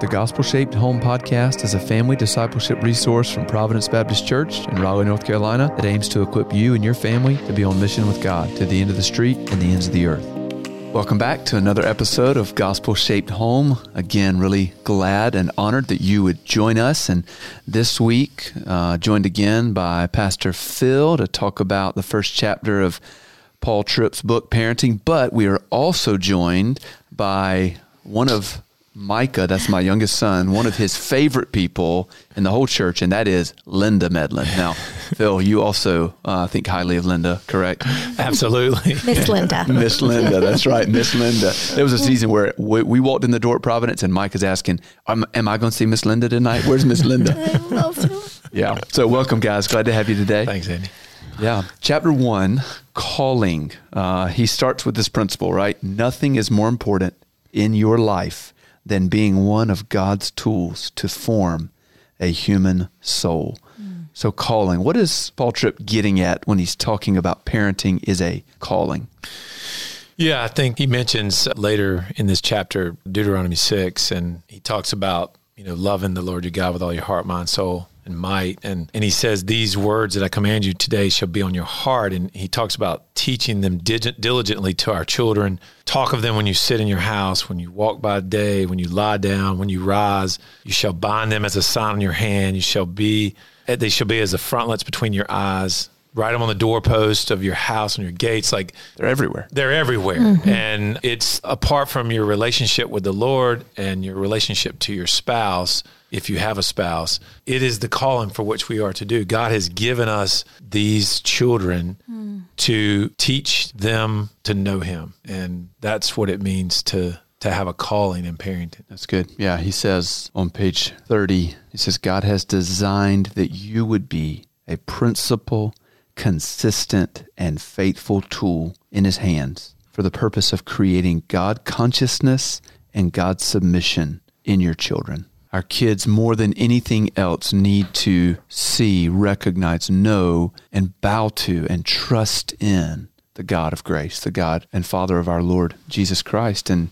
The Gospel Shaped Home podcast is a family discipleship resource from Providence Baptist Church in Raleigh, North Carolina that aims to equip you and your family to be on mission with God to the end of the street and the ends of the earth. Welcome back to another episode of Gospel Shaped Home. Again, really glad and honored that you would join us. And this week, uh, joined again by Pastor Phil to talk about the first chapter of Paul Tripp's book, Parenting. But we are also joined by one of Micah, that's my youngest son, one of his favorite people in the whole church, and that is Linda Medlin. Now, Phil, you also uh, think highly of Linda, correct? Absolutely. Miss Linda. Miss Linda, that's right, Miss Linda. There was a season where we, we, walked in the door at Providence, and Mike is asking, Am, am I going to see Miss Linda tonight? Where's Miss Linda? yeah. So, welcome, guys. Glad to have you today. Thanks, Andy. Yeah. Chapter one, calling. Uh, he starts with this principle, right? Nothing is more important in your life than being one of God's tools to form a human soul. Mm. So, calling, what is Paul Tripp getting at when he's talking about parenting is a calling? Yeah, I think he mentions later in this chapter Deuteronomy 6, and he talks about, you know, loving the Lord your God with all your heart, mind, soul, and might. And, and he says, These words that I command you today shall be on your heart. And he talks about teaching them diligently to our children. Talk of them when you sit in your house, when you walk by day, when you lie down, when you rise. You shall bind them as a sign on your hand. You shall be, they shall be as the frontlets between your eyes write them on the doorpost of your house and your gates like they're everywhere they're everywhere mm-hmm. and it's apart from your relationship with the lord and your relationship to your spouse if you have a spouse, it is the calling for which we are to do. God has given us these children mm. to teach them to know Him. And that's what it means to to have a calling in parenting. That's good. Yeah, he says on page 30, he says God has designed that you would be a principal, consistent, and faithful tool in his hands for the purpose of creating God consciousness and God submission in your children. Our kids, more than anything else, need to see, recognize, know, and bow to and trust in the God of grace, the God and Father of our Lord Jesus Christ. And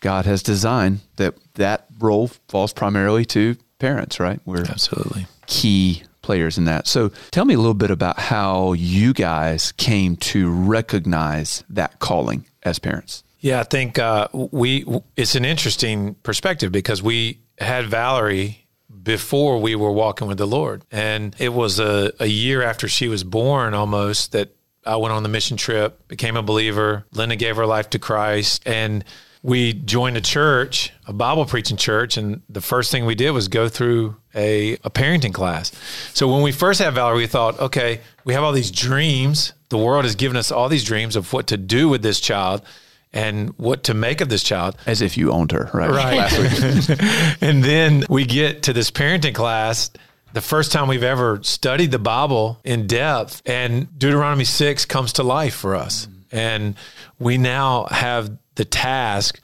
God has designed that that role falls primarily to parents, right? We're absolutely key players in that. So tell me a little bit about how you guys came to recognize that calling as parents. Yeah, I think uh, we. It's an interesting perspective because we had Valerie before we were walking with the Lord. And it was a, a year after she was born almost that I went on the mission trip, became a believer. Linda gave her life to Christ. And we joined a church, a Bible preaching church, and the first thing we did was go through a, a parenting class. So when we first had Valerie, we thought, okay, we have all these dreams. The world has given us all these dreams of what to do with this child and what to make of this child. As if you owned her, right? Right. and then we get to this parenting class, the first time we've ever studied the Bible in depth, and Deuteronomy 6 comes to life for us. And we now have the task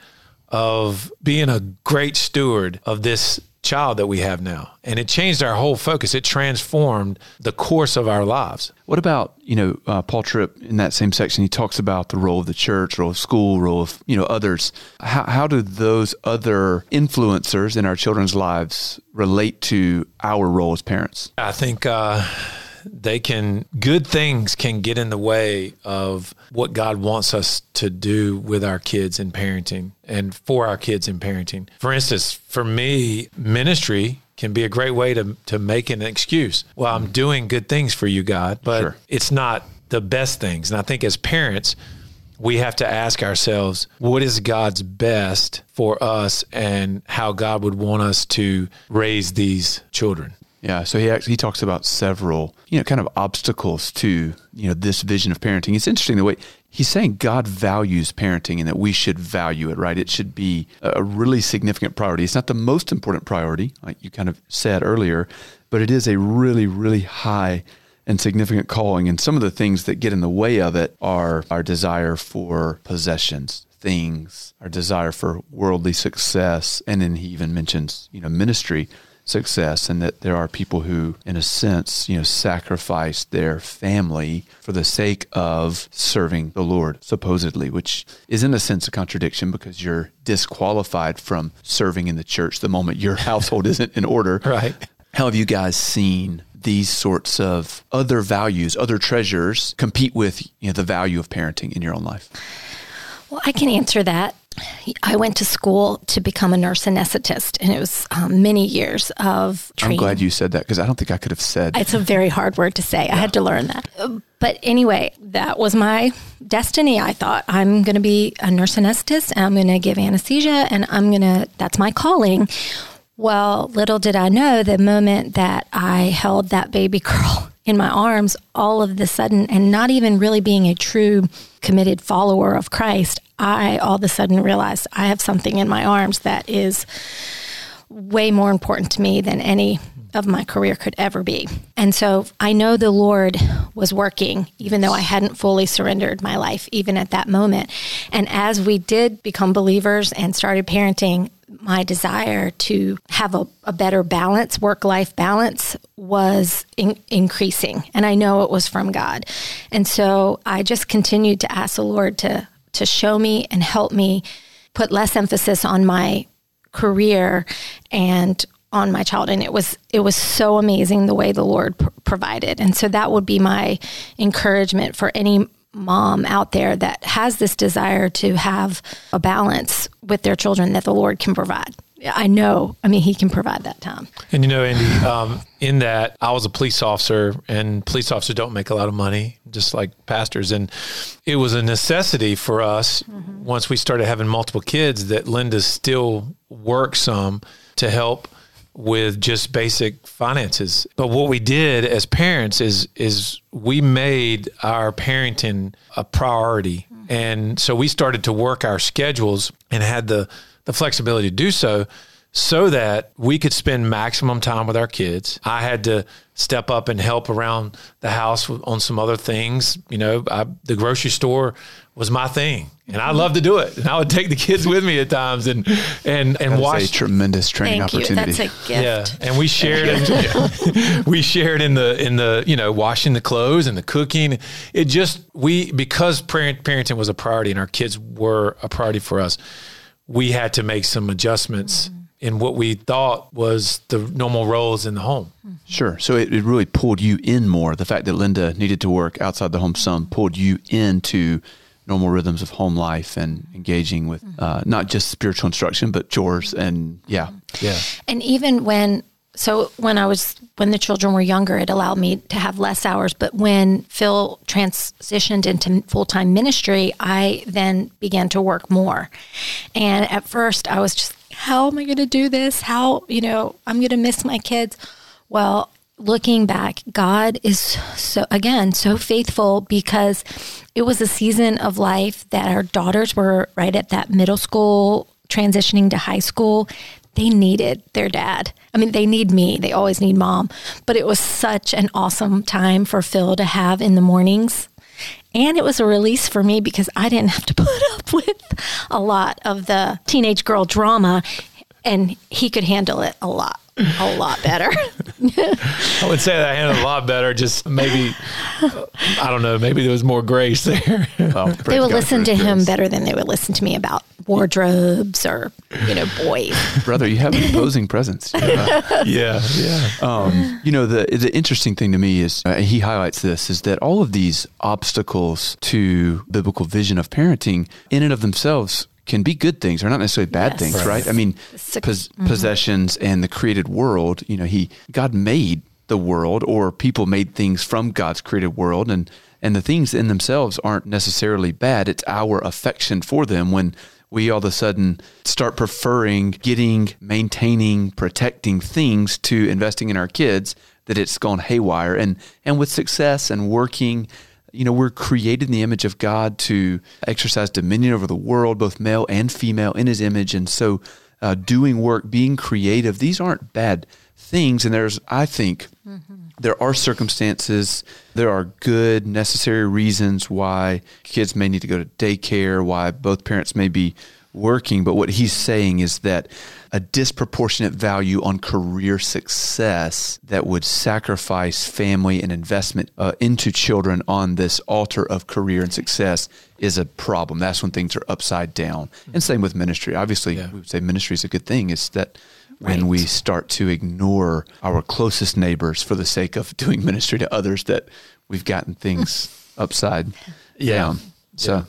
of being a great steward of this child that we have now. And it changed our whole focus. It transformed the course of our lives. What about, you know, uh, Paul Tripp in that same section, he talks about the role of the church, role of school, role of, you know, others. How, how do those other influencers in our children's lives relate to our role as parents? I think, uh, they can good things can get in the way of what God wants us to do with our kids in parenting and for our kids in parenting. For instance, for me, ministry can be a great way to to make an excuse. Well, I'm doing good things for you, God, but sure. it's not the best things. And I think as parents, we have to ask ourselves, what is God's best for us and how God would want us to raise these children? Yeah, so he actually, he talks about several, you know, kind of obstacles to, you know, this vision of parenting. It's interesting the way he's saying God values parenting and that we should value it, right? It should be a really significant priority. It's not the most important priority, like you kind of said earlier, but it is a really, really high and significant calling. And some of the things that get in the way of it are our desire for possessions, things, our desire for worldly success. And then he even mentions, you know, ministry success and that there are people who in a sense you know sacrifice their family for the sake of serving the lord supposedly which is in a sense a contradiction because you're disqualified from serving in the church the moment your household isn't in order Right. how have you guys seen these sorts of other values other treasures compete with you know the value of parenting in your own life Well, I can answer that. I went to school to become a nurse anesthetist, and it was um, many years of training. i'm glad you said that because i don't think i could have said It's a very hard word to say. I had to learn that. But anyway, that was my destiny. I thought I'm going to be a nurse anesthetist and I'm going to give anesthesia and I'm going to, that's my calling. Well, little did I know the moment that I held that baby girl in my arms, all of the sudden, and not even really being a true committed follower of Christ, I all of a sudden realized I have something in my arms that is way more important to me than any of my career could ever be. And so I know the Lord was working, even though I hadn't fully surrendered my life, even at that moment. And as we did become believers and started parenting, my desire to have a, a better balance, work life balance, was in, increasing. And I know it was from God. And so I just continued to ask the Lord to, to show me and help me put less emphasis on my career and on my child and it was it was so amazing the way the lord pr- provided and so that would be my encouragement for any mom out there that has this desire to have a balance with their children that the lord can provide. I know. I mean he can provide that time. And you know, Andy, um, in that I was a police officer, and police officers don't make a lot of money, just like pastors. And it was a necessity for us once we started having multiple kids that Linda still worked some to help with just basic finances. But what we did as parents is is we made our parenting a priority. And so we started to work our schedules and had the the flexibility to do so so that we could spend maximum time with our kids. I had to step up and help around the house on some other things. You know, I, the grocery store was my thing, and I loved to do it. And I would take the kids with me at times and and and That's watch a tremendous training thank you opportunity that's a gift yeah, and we shared in we shared in the in the you know washing the clothes and the cooking. It just we because parent parenting was a priority and our kids were a priority for us. We had to make some adjustments mm-hmm. In what we thought was the normal roles in the home. Sure. So it, it really pulled you in more. The fact that Linda needed to work outside the home some pulled you into normal rhythms of home life and engaging with uh, not just spiritual instruction, but chores and yeah. Yeah, And even when, so when I was, when the children were younger, it allowed me to have less hours. But when Phil transitioned into full time ministry, I then began to work more. And at first, I was just, how am I going to do this? How, you know, I'm going to miss my kids. Well, looking back, God is so, again, so faithful because it was a season of life that our daughters were right at that middle school transitioning to high school. They needed their dad. I mean, they need me. They always need mom. But it was such an awesome time for Phil to have in the mornings. And it was a release for me because I didn't have to put up with a lot of the teenage girl drama. And he could handle it a lot, a lot better. I would say that I handled a lot better. Just maybe I don't know. Maybe there was more grace there. Well, they would God listen to his him grace. better than they would listen to me about wardrobes or, you know, boys. Brother, you have an imposing presence. You know, yeah, yeah. um, you know, the the interesting thing to me is uh, he highlights this is that all of these obstacles to biblical vision of parenting, in and of themselves, can be good things. They're not necessarily bad Yes. things, Right. right? I mean, Suc- pos- mm-hmm. possessions and the created world. You know, he God made the world, or people made things from God's created world, and and the things in themselves aren't necessarily bad. It's our affection for them when we all of a sudden start preferring getting, maintaining, protecting things to investing in our kids that it's gone haywire. And and with success and working, you know, we're created in the image of God to exercise dominion over the world, both male and female, in His image. And so, uh, doing work, being creative, these aren't bad things. And there's, I think, there are circumstances, there are good, necessary reasons why kids may need to go to daycare, why both parents may be working. But what he's saying is that a disproportionate value on career success that would sacrifice family and investment uh, into children on this altar of career and success is a problem. That's when things are upside down. And same with ministry. Obviously, Yeah. we would say ministry is a good thing. It's that when Right. we start to ignore our closest neighbors for the sake of doing ministry to others, that we've gotten things upside Yeah. down. So,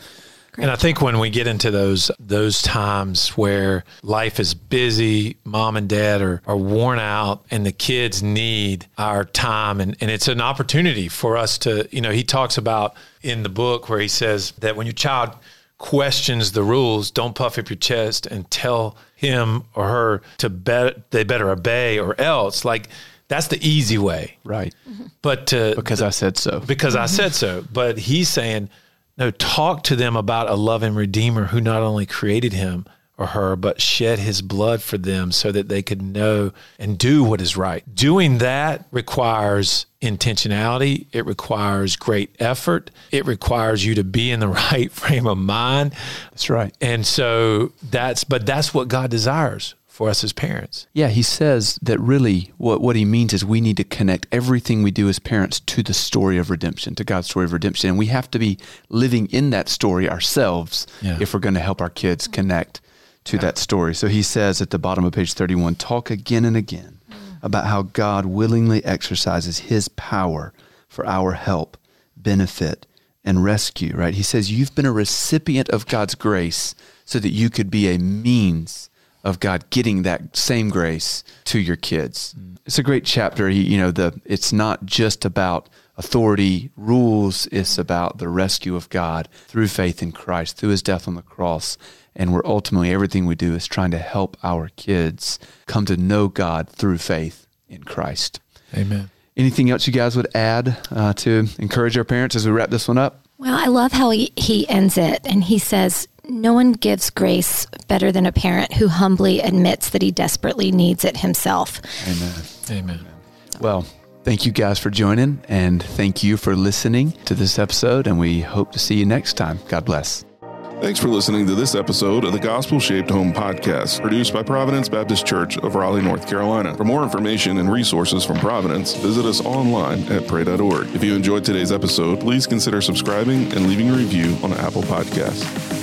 And I think when we get into those those times where life is busy, mom and dad are, are worn out and the kids need our time and, and it's an opportunity for us to, you know, he talks about in the book where he says that when your child questions the rules, don't puff up your chest and tell him or her to bet they better obey or else. Like that's the easy way. right. But to Because I said so. because I mm-hmm. said so. But he's saying, no, talk to them about a loving Redeemer who not only created him or her, but shed his blood for them so that they could know and do what is right. Doing that requires intentionality, it requires great effort, it requires you to be in the right frame of mind. That's right. And so that's, but that's what God desires for us as parents. Yeah, he says that really what, what he means is we need to connect everything we do as parents to the story of redemption, to God's story of redemption. And we have to be living in that story ourselves Yeah. if we're going to help our kids connect to that story. So he says at the bottom of page 31 talk again and again about how God willingly exercises his power for our help, benefit, and rescue, right? He says you've been a recipient of God's grace so that you could be a means of God getting that same grace to your kids. It's a great chapter. He, you know, the it's not just about authority, rules, it's about the rescue of God through faith in Christ, through his death on the cross. And we're ultimately everything we do is trying to help our kids come to know God through faith in Christ. Amen. Anything else you guys would add uh, to encourage our parents as we wrap this one up? Well, I love how he, he ends it. And he says, No one gives grace better than a parent who humbly admits that he desperately needs it himself. Amen. Amen. Well, thank you guys for joining, and thank you for listening to this episode. And we hope to see you next time. God bless. Thanks for listening to this episode of the Gospel Shaped Home Podcast, produced by Providence Baptist Church of Raleigh, North Carolina. For more information and resources from Providence, visit us online at pray.org. If you enjoyed today's episode, please consider subscribing and leaving a review on Apple Podcasts.